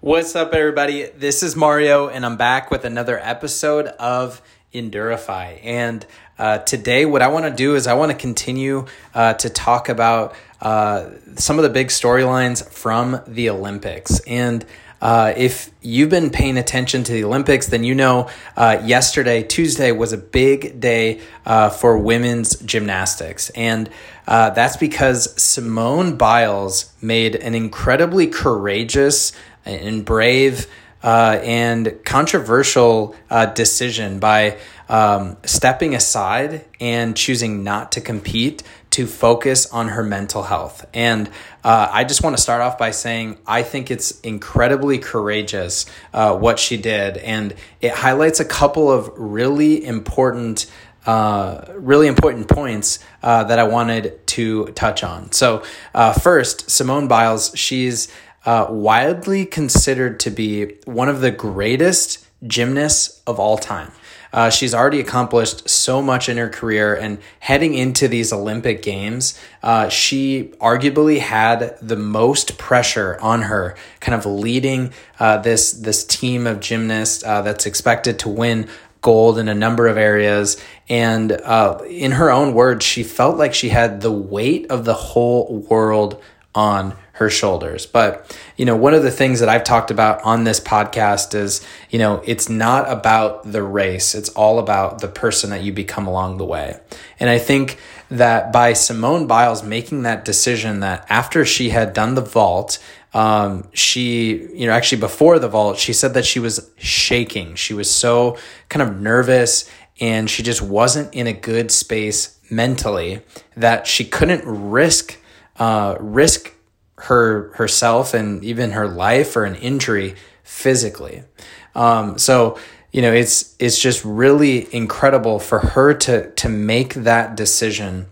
What's up, everybody? This is Mario, and I'm back with another episode of Endurify. And uh, today, what I want to do is I want to continue uh, to talk about uh, some of the big storylines from the Olympics. And uh, if you've been paying attention to the Olympics, then you know uh, yesterday, Tuesday, was a big day uh, for women's gymnastics. And that's because Simone Biles made an incredibly courageous and brave uh, and controversial uh, decision by um, stepping aside and choosing not to compete to focus on her mental health. And uh, I just want to start off by saying I think it's incredibly courageous uh, what she did, and it highlights a couple of really important. Uh, really important points uh, that I wanted to touch on. So, uh, first, Simone Biles, she's uh, widely considered to be one of the greatest gymnasts of all time. Uh, she's already accomplished so much in her career, and heading into these Olympic Games, uh, she arguably had the most pressure on her, kind of leading uh, this this team of gymnasts uh, that's expected to win gold in a number of areas. And uh, in her own words, she felt like she had the weight of the whole world on her shoulders. But, you know, one of the things that I've talked about on this podcast is, you know, it's not about the race, it's all about the person that you become along the way. And I think that by Simone Biles making that decision that after she had done the vault, um, she, you know, actually before the vault, she said that she was shaking. She was so kind of nervous and she just wasn't in a good space mentally that she couldn't risk uh, risk her herself and even her life or an injury physically. Um, so you know it's it's just really incredible for her to to make that decision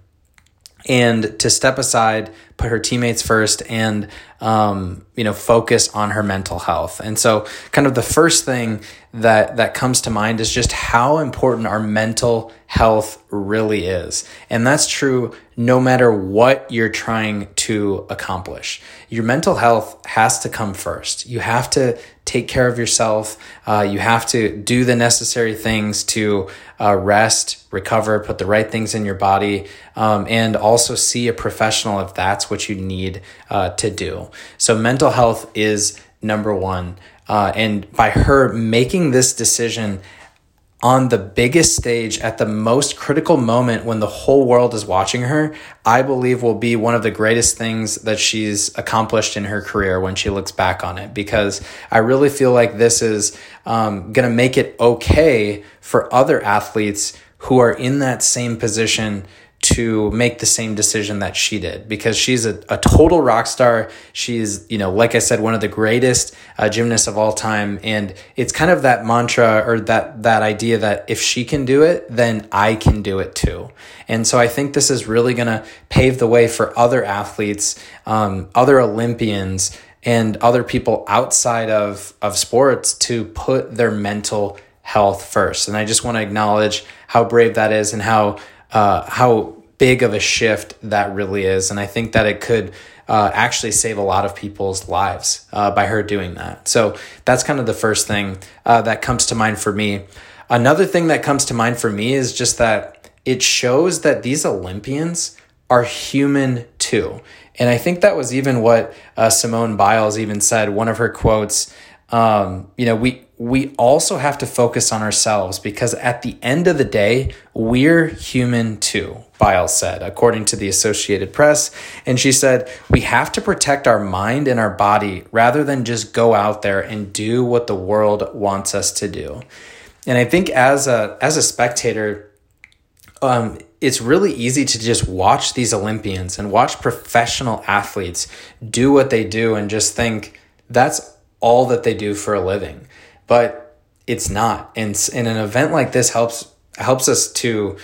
and to step aside, put her teammates first, and um, you know focus on her mental health. And so, kind of the first thing that that comes to mind is just how important our mental health really is, and that's true no matter what you're trying to accomplish. Your mental health has to come first. You have to take care of yourself. Uh, you have to do the necessary things to uh, rest, recover, put the right things in your body, um, and also see a professional if that's what you need uh, to do. So, mental health is number one. Uh, and by her making this decision on the biggest stage at the most critical moment when the whole world is watching her, I believe will be one of the greatest things that she's accomplished in her career when she looks back on it. Because I really feel like this is um, going to make it okay for other athletes who are in that same position to make the same decision that she did because she's a, a total rock star. She's, you know, like I said, one of the greatest uh, gymnasts of all time. And it's kind of that mantra or that, that idea that if she can do it, then I can do it too. And so I think this is really going to pave the way for other athletes, um, other Olympians, and other people outside of, of sports to put their mental health first. And I just want to acknowledge how brave that is and how uh, how big of a shift that really is. And I think that it could uh, actually save a lot of people's lives uh, by her doing that. So that's kind of the first thing uh, that comes to mind for me. Another thing that comes to mind for me is just that it shows that these Olympians are human too. And I think that was even what uh, Simone Biles even said. One of her quotes, um, you know, we, we also have to focus on ourselves because at the end of the day, we're human too, Biles said, according to the Associated Press. And she said, we have to protect our mind and our body rather than just go out there and do what the world wants us to do. And I think as a, as a spectator, um, it's really easy to just watch these Olympians and watch professional athletes do what they do and just think that's all that they do for a living but it's not. And, and an event like this helps helps us to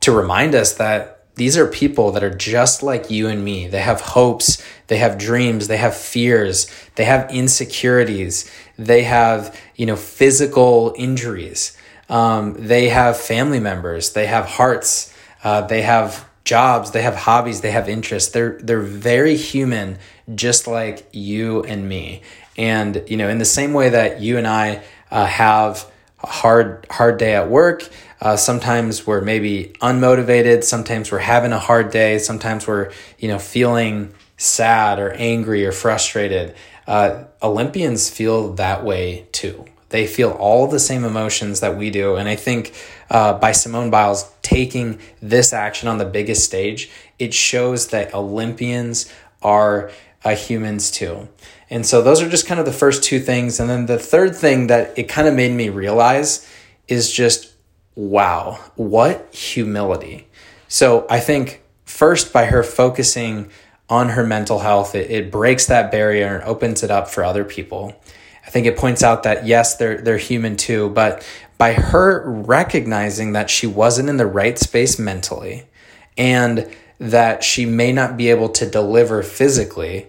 to remind us that these are people that are just like you and me. They have hopes, they have dreams, they have fears, they have insecurities, they have you know physical injuries, um, they have family members, they have hearts, uh, they have jobs, they have hobbies, they have interests. They're they're very human, just like you and me. And, you know, in the same way that you and I uh, have a hard, hard day at work, uh, sometimes we're maybe unmotivated. Sometimes we're having a hard day. Sometimes we're, you know, feeling sad or angry or frustrated. Uh, Olympians feel that way too. They feel all the same emotions that we do. And I think uh, by Simone Biles taking this action on the biggest stage, it shows that Olympians are uh, humans too. And so those are just kind of the first two things. And then the third thing that it kind of made me realize is just wow, what humility. So I think first by her focusing on her mental health, it, it breaks that barrier and opens it up for other people. I think it points out that yes, they're they're human too, but by her recognizing that she wasn't in the right space mentally and that she may not be able to deliver physically,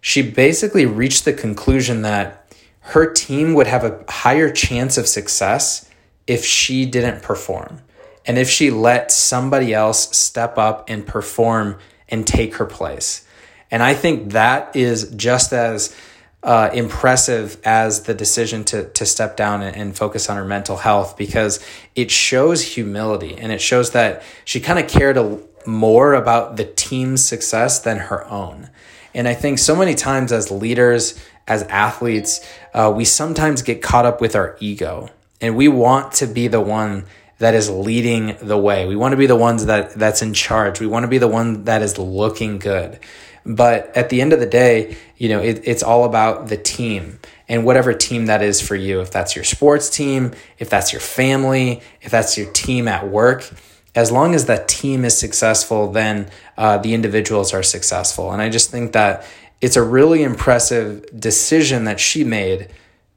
she basically reached the conclusion that her team would have a higher chance of success if she didn't perform and if she let somebody else step up and perform and take her place. And I think that is just as uh, impressive as the decision to to step down and, and, focus on her mental health because it shows humility and it shows that she kind of cared a, more about the team's success than her own. And I think so many times as leaders, as athletes, uh, we sometimes get caught up with our ego and we want to be the one that is leading the way. We want to be the ones that that's in charge. We want to be the one that is looking good. But at the end of the day, you know, it, it's all about the team and whatever team that is for you. If that's your sports team, if that's your family, if that's your team at work, as long as that team is successful, then uh, the individuals are successful. And I just think that it's a really impressive decision that she made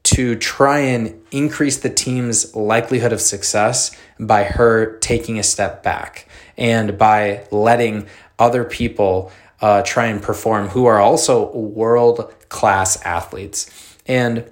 to try and increase the team's likelihood of success by her taking a step back and by letting other people uh, try and perform who are also world class athletes. And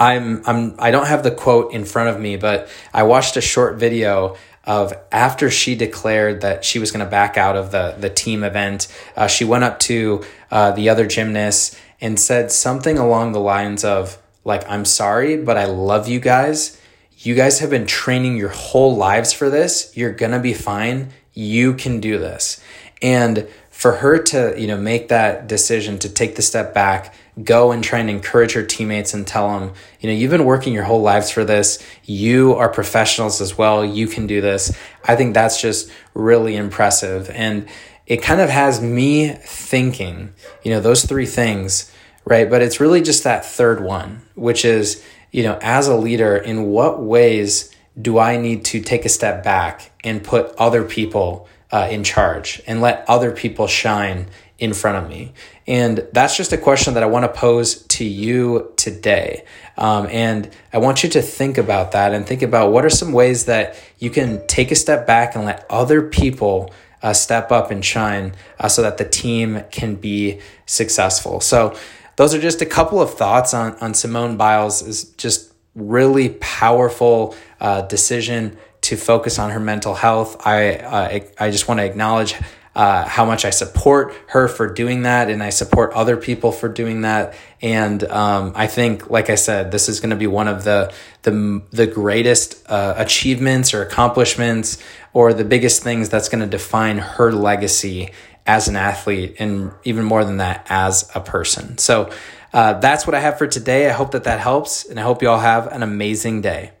I'm I'm I don't have the quote in front of me, but I watched a short video of after she declared that she was going to back out of the the team event. Uh, she went up to uh, the other gymnasts and said something along the lines of like, "I'm sorry, but I love you guys. You guys have been training your whole lives for this. You're gonna be fine. You can do this." And for her to you know make that decision to take the step back go and try and encourage her teammates and tell them you know you've been working your whole lives for this. You are professionals as well. You can do this. I think that's just really impressive. And it kind of has me thinking you know those three things right? But it's really just that third one which is you know as a leader in what ways do i need to take a step back and put other people uh, in charge and let other people shine in front of me? And that's just a question that I want to pose to you today. Um, and I want you to think about that and think about what are some ways that you can take a step back and let other people uh, step up and shine uh, so that the team can be successful. So, those are just a couple of thoughts on, on Simone Biles' is just really powerful uh, decision to focus on her mental health. I uh, I just want to acknowledge uh, how much I support her for doing that, and I support other people for doing that. And um, I think, like I said, this is going to be one of the the the greatest uh, achievements or accomplishments, or the biggest things that's going to define her legacy as an athlete, and even more than that, as a person. So. Uh, that's what I have for today. I hope that that helps, and I hope you all have an amazing day.